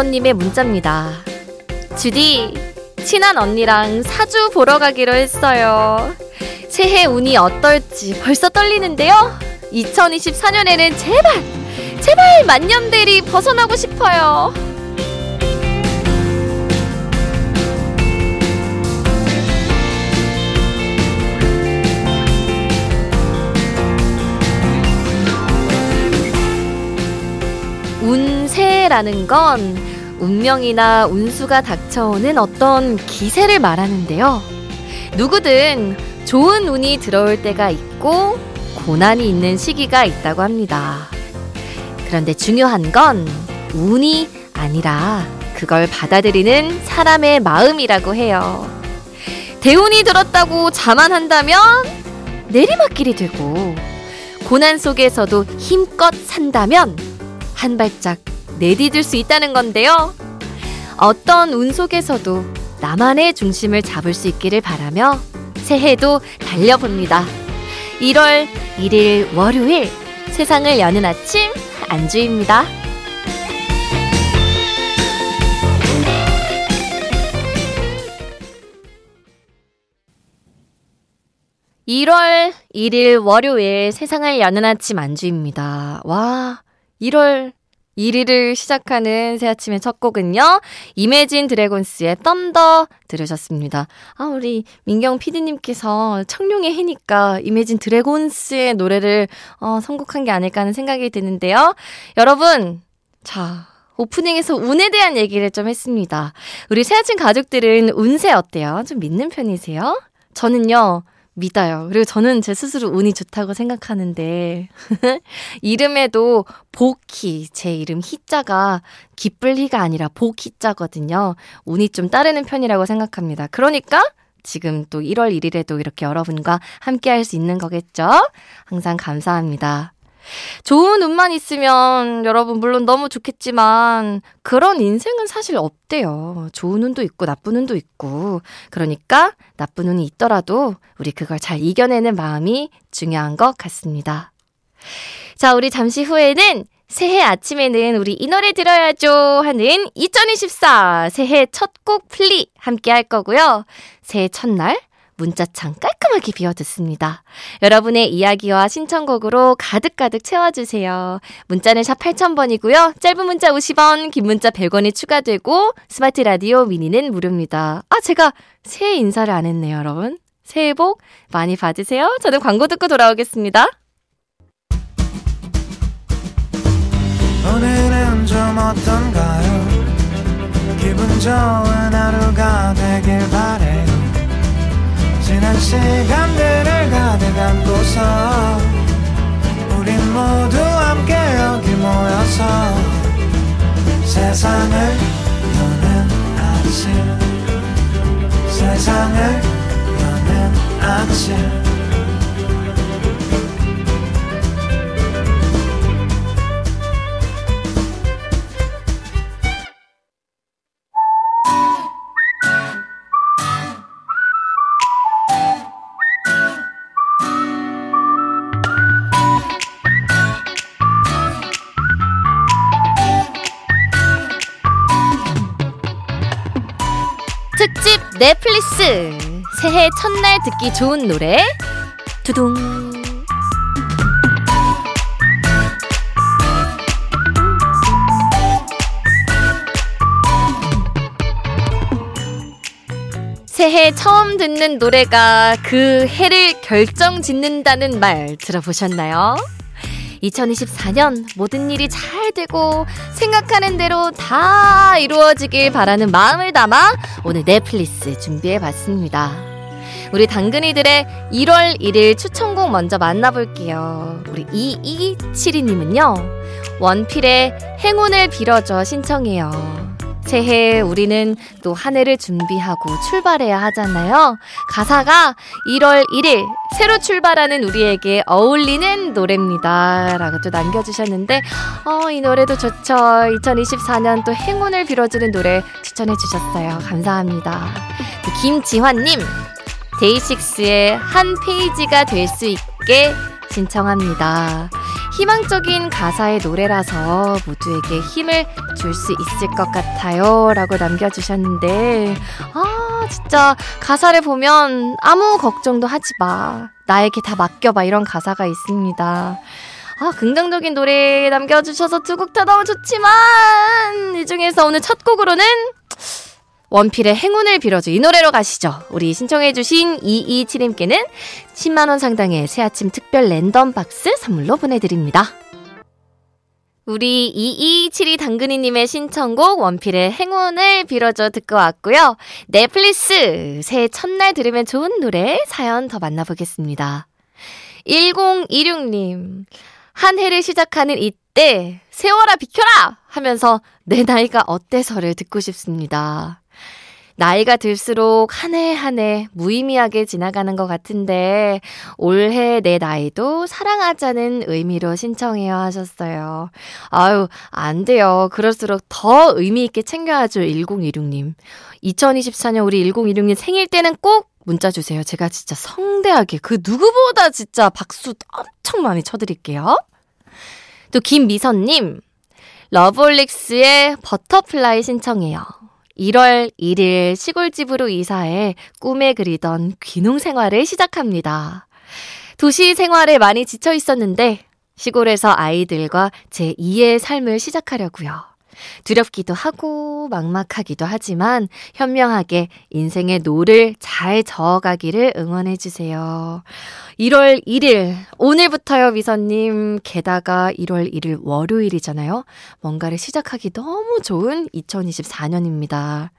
1220번님의 문자입니다. 주디, 친한 언니랑 사주 보러 가기로 했어요. 새해 운이 어떨지 벌써 떨리는데요. 2024년에는 제발, 제발 만년대리 벗어나고 싶어요. 운세라는 건 운명이나 운수가 닥쳐오는 어떤 기세를 말하는데요. 누구든 좋은 운이 들어올 때가 있고 고난이 있는 시기가 있다고 합니다. 그런데 중요한 건 운이 아니라 그걸 받아들이는 사람의 마음이라고 해요. 대운이 들었다고 자만한다면 내리막길이 되고 고난 속에서도 힘껏 산다면 한 발짝 내디딜 수 있다는 건데요. 어떤 운 속에서도 나만의 중심을 잡을 수 있기를 바라며 새해도 달려봅니다. 1월 1일 월요일 세상을 여는 아침 안주입니다. 1월 1일 월요일 세상을 여는 아침 안주입니다. 와, 1월 1위를 시작하는 새 아침의 첫 곡은요. 이매진 드래곤스의 썬더 들으셨습니다. 아, 우리 민경 PD님께서 청룡의 해니까 이매진 드래곤스의 노래를 어, 선곡한 게 아닐까 하는 생각이 드는데요. 여러분, 자, 오프닝에서 운에 대한 얘기를 좀 했습니다. 우리 새 아침 가족들은 운세 어때요? 좀 믿는 편이세요? 저는요, 믿어요. 그리고 저는 제 스스로 운이 좋다고 생각하는데, 이름에도 복희, 제 이름 희자가 기쁠 희가 아니라 복희자거든요. 운이 좀 따르는 편이라고 생각합니다. 그러니까, 지금 또 1월 1일에도 이렇게 여러분과 함께 할 수 있는 거겠죠? 항상 감사합니다. 좋은 운만 있으면 여러분 물론 너무 좋겠지만 그런 인생은 사실 없대요. 좋은 운도 있고 나쁜 운도 있고. 그러니까 나쁜 운이 있더라도 우리 그걸 잘 이겨내는 마음이 중요한 것 같습니다. 자, 우리 잠시 후에는 새해 아침에는 우리 이 노래 들어야죠 하는 2024 새해 첫 곡 플리 함께 할 거고요. 새해 첫날 문자창 깔끔하게 비워뒀습니다. 여러분의 이야기와 신청곡으로 가득가득 채워주세요. 문자는 샵 8000번이고요. 짧은 문자 50원, 긴 문자 100원이 추가되고 스마트 라디오 미니는 무료입니다. 아, 제가 새해 인사를 안 했네요, 여러분. 새해 복 많이 받으세요. 저는 광고 듣고 돌아오겠습니다. 오늘은 좀 어떤가요? 기분 좋은 지난 시간들을 가득 안고서 우린 모두 함께 여기 모여서 세상을 여는 아침. 세상을 여는 아침 넷플릭스. 새해 첫날 듣기 좋은 노래. 두둥. 새해 처음 듣는 노래가 그 해를 결정 짓는다는 말 들어보셨나요? 2024년 모든 일이 잘 되고 생각하는 대로 다 이루어지길 바라는 마음을 담아 오늘 넷플릭스 준비해 봤습니다. 우리 당근이들의 1월 1일 추천곡 먼저 만나볼게요. 우리 2272님은요. 원필의 행운을 빌어줘 신청해요. 새해 우리는 또 한 해를 준비하고 출발해야 하잖아요. 가사가 1월 1일 새로 출발하는 우리에게 어울리는 노래입니다. 라고 또 남겨주셨는데, 어, 이 노래도 좋죠. 2024년 또 행운을 빌어주는 노래 추천해 주셨어요. 감사합니다. 김지환님, 데이식스의 한 페이지가 될 수 있게 신청합니다. 희망적인 가사의 노래라서 모두에게 힘을 줄 수 있을 것 같아요. 라고 남겨주셨는데, 아, 진짜 가사를 보면 아무 걱정도 하지 마. 나에게 다 맡겨봐. 이런 가사가 있습니다. 아, 긍정적인 노래 남겨주셔서 두 곡 다 너무 좋지만, 이 중에서 오늘 첫 곡으로는 원필의 행운을 빌어줘 이 노래로 가시죠. 우리 신청해주신 227님께는 10만원 상당의 새아침 특별 랜덤 박스 선물로 보내드립니다. 우리 2272 당근이님의 신청곡 원필의 행운을 빌어줘 듣고 왔고요. 넷플릭스 새해 첫날 들으면 좋은 노래 사연 더 만나보겠습니다. 1026님 한 해를 시작하는 이때 세월아 비켜라 하면서 내 나이가 어때서를 듣고 싶습니다. 나이가 들수록 한 해 한 해 무의미하게 지나가는 것 같은데 올해 내 나이도 사랑하자는 의미로 신청해요 하셨어요. 아유, 안 돼요. 그럴수록 더 의미 있게 챙겨야죠. 1026님. 2024년 우리 1026님 생일 때는 꼭 문자 주세요. 제가 진짜 성대하게 그 누구보다 진짜 박수 엄청 많이 쳐드릴게요. 또 김미선님, 러브홀릭스의 Butterfly 신청해요. 1월 1일 시골집으로 이사해 꿈에 그리던 귀농 생활을 시작합니다. 도시 생활에 많이 지쳐 있었는데 시골에서 아이들과 제 2의 삶을 시작하려고요. 두렵기도 하고 막막하기도 하지만 현명하게 인생의 노를 잘 저어가기를 응원해주세요. 1월 1일, 오늘부터요, 미선님. 게다가 1월 1일 월요일이잖아요. 뭔가를 시작하기 너무 좋은 2024년입니다.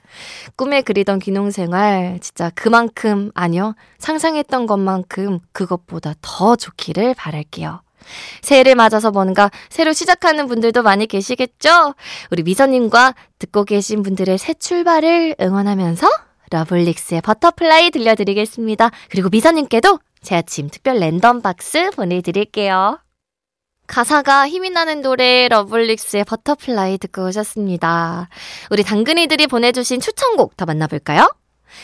꿈에 그리던 귀농생활, 진짜 그만큼, 아니요, 상상했던 것만큼 그것보다 더 좋기를 바랄게요. 새해를 맞아서 뭔가 새로 시작하는 분들도 많이 계시겠죠? 우리 미선님과 듣고 계신 분들의 새 출발을 응원하면서 러브홀릭스의 Butterfly 들려드리겠습니다. 그리고 미선님께도 제 아침 특별 랜덤 박스 보내드릴게요. 가사가 힘이 나는 노래 러브홀릭스의 Butterfly 듣고 오셨습니다. 우리 당근이들이 보내주신 추천곡 더 만나볼까요?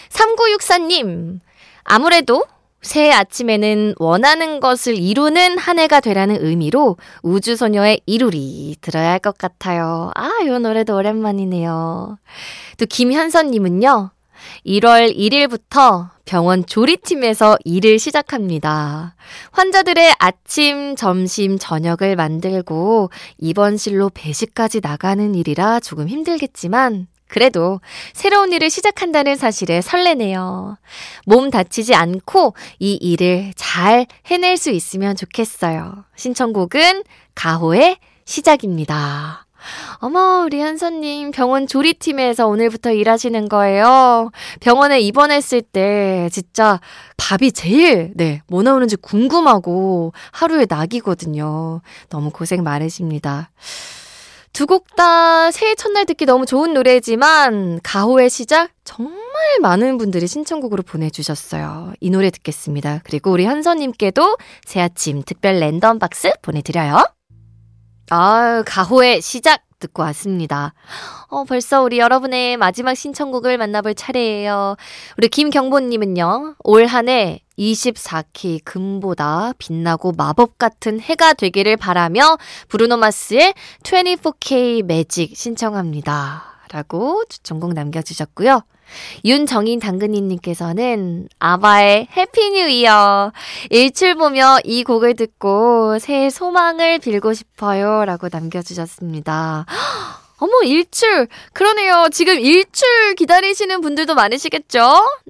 3964님, 아무래도 새해 아침에는 원하는 것을 이루는 한 해가 되라는 의미로 우주소녀의 이루리 들어야 할 것 같아요. 아, 이 노래도 오랜만이네요. 또 김현선님은요, 1월 1일부터 병원 조리팀에서 일을 시작합니다. 환자들의 아침, 점심, 저녁을 만들고 입원실로 배식까지 나가는 일이라 조금 힘들겠지만 그래도 새로운 일을 시작한다는 사실에 설레네요. 몸 다치지 않고 이 일을 잘 해낼 수 있으면 좋겠어요. 신청곡은 가호의 시작입니다. 어머, 우리 현서님 병원 조리팀에서 오늘부터 일하시는 거예요. 병원에 입원했을 때 진짜 밥이 제일, 네, 뭐 나오는지 궁금하고 하루의 낙이거든요. 너무 고생 많으십니다. 두 곡 다 새해 첫날 듣기 너무 좋은 노래지만 가호의 시작 정말 많은 분들이 신청곡으로 보내주셨어요. 이 노래 듣겠습니다. 그리고 우리 현서님께도 새 아침 특별 랜덤 박스 보내드려요. 아, 가호의 시작 듣고 왔습니다. 어, 벌써 우리 여러분의 마지막 신청곡을 만나볼 차례예요. 우리 김경보님은요, 올 한 해 24K 금보다 빛나고 마법 같은 해가 되기를 바라며 브루노마스의 24K 매직 신청합니다. 라고 추천곡 남겨주셨고요. 윤정인 당근이님께서는 아바의 Happy New Year 일출 보며 이 곡을 듣고 새해 소망을 빌고 싶어요 라고 남겨주셨습니다. 어머, 일출. 그러네요. 지금 일출 기다리시는 분들도 많으시겠죠?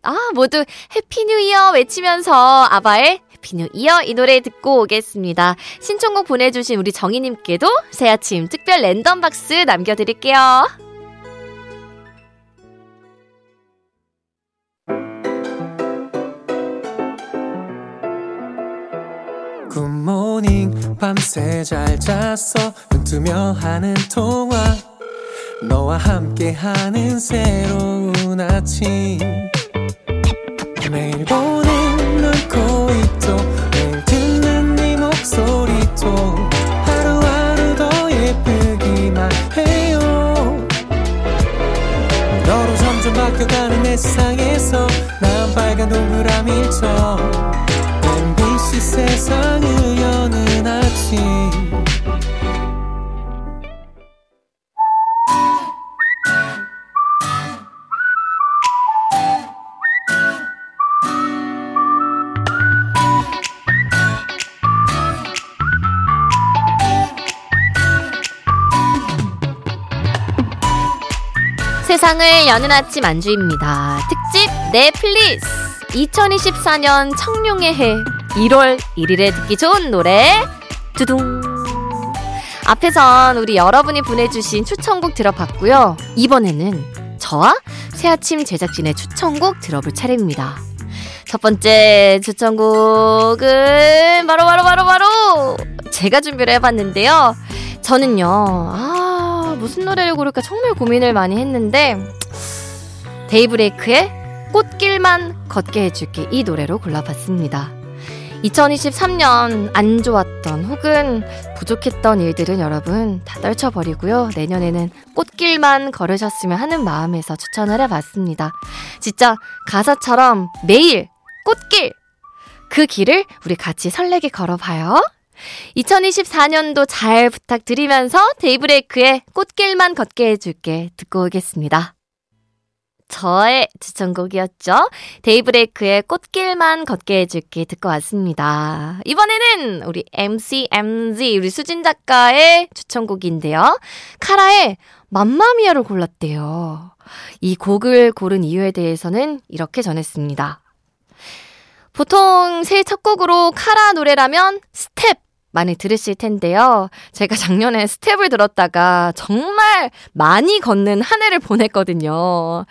아, 모두 Happy New Year 외치면서 아바의 Happy New Year 이 노래 듣고 오겠습니다. 신청곡 보내주신 우리 정희님께도 새 아침 특별 랜덤 박스 남겨드릴게요. Good morning 밤새 잘 잤어? 눈 뜨며 하는 통화. 너와 함께하는 새로운 아침 세상을 여는 아침 안주입니다. 특집 넷플리스 2024년 청룡의 해 1월 1일에 듣기 좋은 노래 두둥 앞에선 우리 여러분이 보내주신 추천곡 들어봤고요. 이번에는 저와 새아침 제작진의 추천곡 들어볼 차례입니다. 첫 번째 추천곡은 바로 바로 바로 바로 제가 준비를 해봤는데요. 저는요, 아, 무슨 노래를 고를까 정말 고민을 많이 했는데, 데이브레이크의 꽃길만 걷게 해줄게 이 노래로 골라봤습니다. 2023년 안 좋았던 혹은 부족했던 일들은 여러분 다 떨쳐버리고요. 내년에는 꽃길만 걸으셨으면 하는 마음에서 추천을 해봤습니다. 진짜 가사처럼 매일 꽃길! 그 길을 우리 같이 설레게 걸어봐요. 2024년도 잘 부탁드리면서 데이브레이크의 꽃길만 걷게 해줄게 듣고 오겠습니다. 저의 추천곡이었죠. 데이브레이크의 꽃길만 걷게 해줄게 듣고 왔습니다. 이번에는 우리 MCMZ, 우리 수진 작가의 추천곡인데요. 카라의 맘마미아를 골랐대요. 이 곡을 고른 이유에 대해서는 이렇게 전했습니다. 보통 새해 첫 곡으로 카라 노래라면 스텝 많이 들으실 텐데요. 제가 작년에 Step을 들었다가 정말 많이 걷는 한 해를 보냈거든요.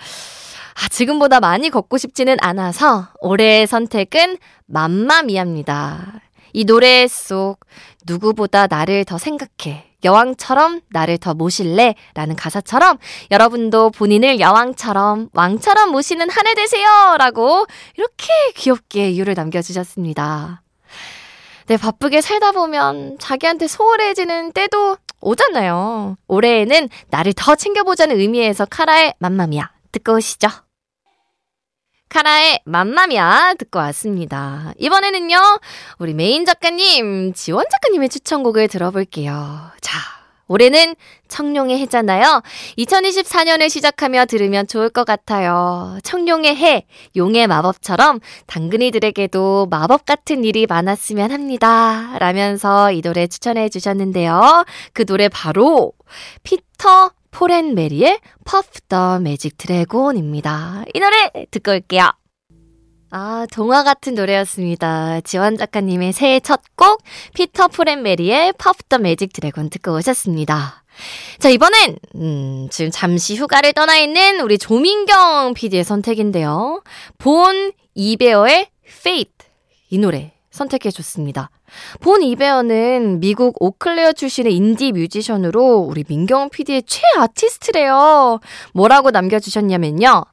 아, 지금보다 많이 걷고 싶지는 않아서 올해의 선택은 맘마미아입니다. 이 노래 속 누구보다 나를 더 생각해. 여왕처럼 나를 더 모실래? 라는 가사처럼 여러분도 본인을 여왕처럼 왕처럼 모시는 한 해 되세요! 라고 이렇게 귀엽게 이유를 남겨주셨습니다. 네, 바쁘게 살다 보면 자기한테 소홀해지는 때도 오잖아요. 올해에는 나를 더 챙겨보자는 의미에서 카라의 맘마미아 듣고 오시죠. 카라의 맘마미아 듣고 왔습니다. 이번에는요, 우리 메인 작가님, 지원 작가님의 추천곡을 들어볼게요. 자, 올해는 청룡의 해잖아요. 2024년을 시작하며 들으면 좋을 것 같아요. 청룡의 해, 용의 마법처럼 당근이들에게도 마법 같은 일이 많았으면 합니다. 라면서 이 노래 추천해 주셨는데요. 그 노래 바로 피터 폴앤 메리의 Puff the Magic Dragon입니다. 이 노래 듣고 올게요. 아, 동화 같은 노래였습니다. 지원 작가님의 새해 첫 곡, 피터 폴앤 메리의 Puff the Magic Dragon 듣고 오셨습니다. 자, 이번엔, 음, 지금 잠시 휴가를 떠나 있는 우리 조민경 PD의 선택인데요. 본 이베어의 Fate. 이 노래 선택해 줬습니다. 본 이베어는 미국 오클레어 출신의 인디 뮤지션으로 우리 민경 PD의 최애 아티스트래요. 뭐라고 남겨주셨냐면요.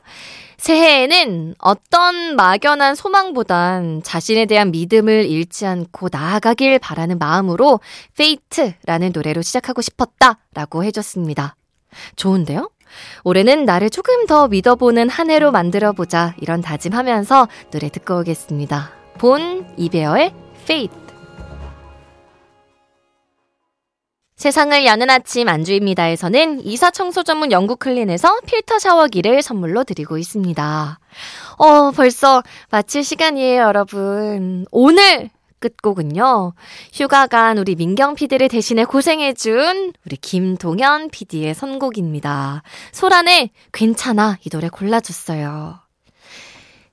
새해에는 어떤 막연한 소망보단 자신에 대한 믿음을 잃지 않고 나아가길 바라는 마음으로 Fate라는 노래로 시작하고 싶었다 라고 해줬습니다. 좋은데요? 올해는 나를 조금 더 믿어보는 한 해로 만들어보자 이런 다짐하면서 노래 듣고 오겠습니다. 본 이베어의 Fate 세상을 여는 아침 안주희입니다에서는 이사 청소 전문 영국 클린에서 필터 샤워기를 선물로 드리고 있습니다. 어, 벌써 마칠 시간이에요, 여러분. 오늘 끝곡은요. 휴가 간 우리 민경 PD를 대신해 고생해준 우리 김동현 PD의 선곡입니다. 소란의 괜찮아 이 노래 골라줬어요.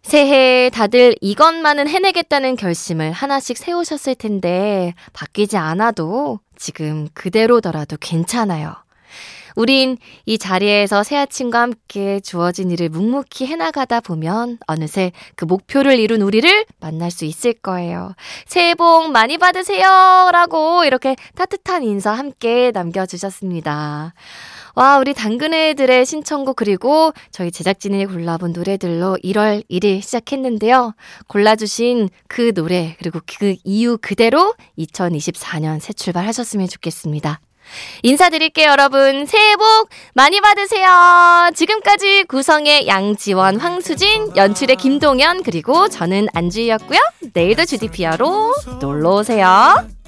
새해 다들 이것만은 해내겠다는 결심을 하나씩 세우셨을 텐데 바뀌지 않아도 지금 그대로더라도 괜찮아요. 우린 이 자리에서 새 아침과 함께 주어진 일을 묵묵히 해나가다 보면 어느새 그 목표를 이룬 우리를 만날 수 있을 거예요. 새해 복 많이 받으세요! 라고 이렇게 따뜻한 인사 함께 남겨주셨습니다. 와, 우리 당근애들의 신청곡 그리고 저희 제작진이 골라본 노래들로 1월 1일 시작했는데요. 골라주신 그 노래 그리고 그 이유 그대로 2024년 새 출발하셨으면 좋겠습니다. 인사드릴게요, 여러분. 새해 복 많이 받으세요. 지금까지 구성의 양지원, 황수진, 연출의 김동현, 그리고 저는 안주희였고요. 내일도 주디피아로 놀러 오세요.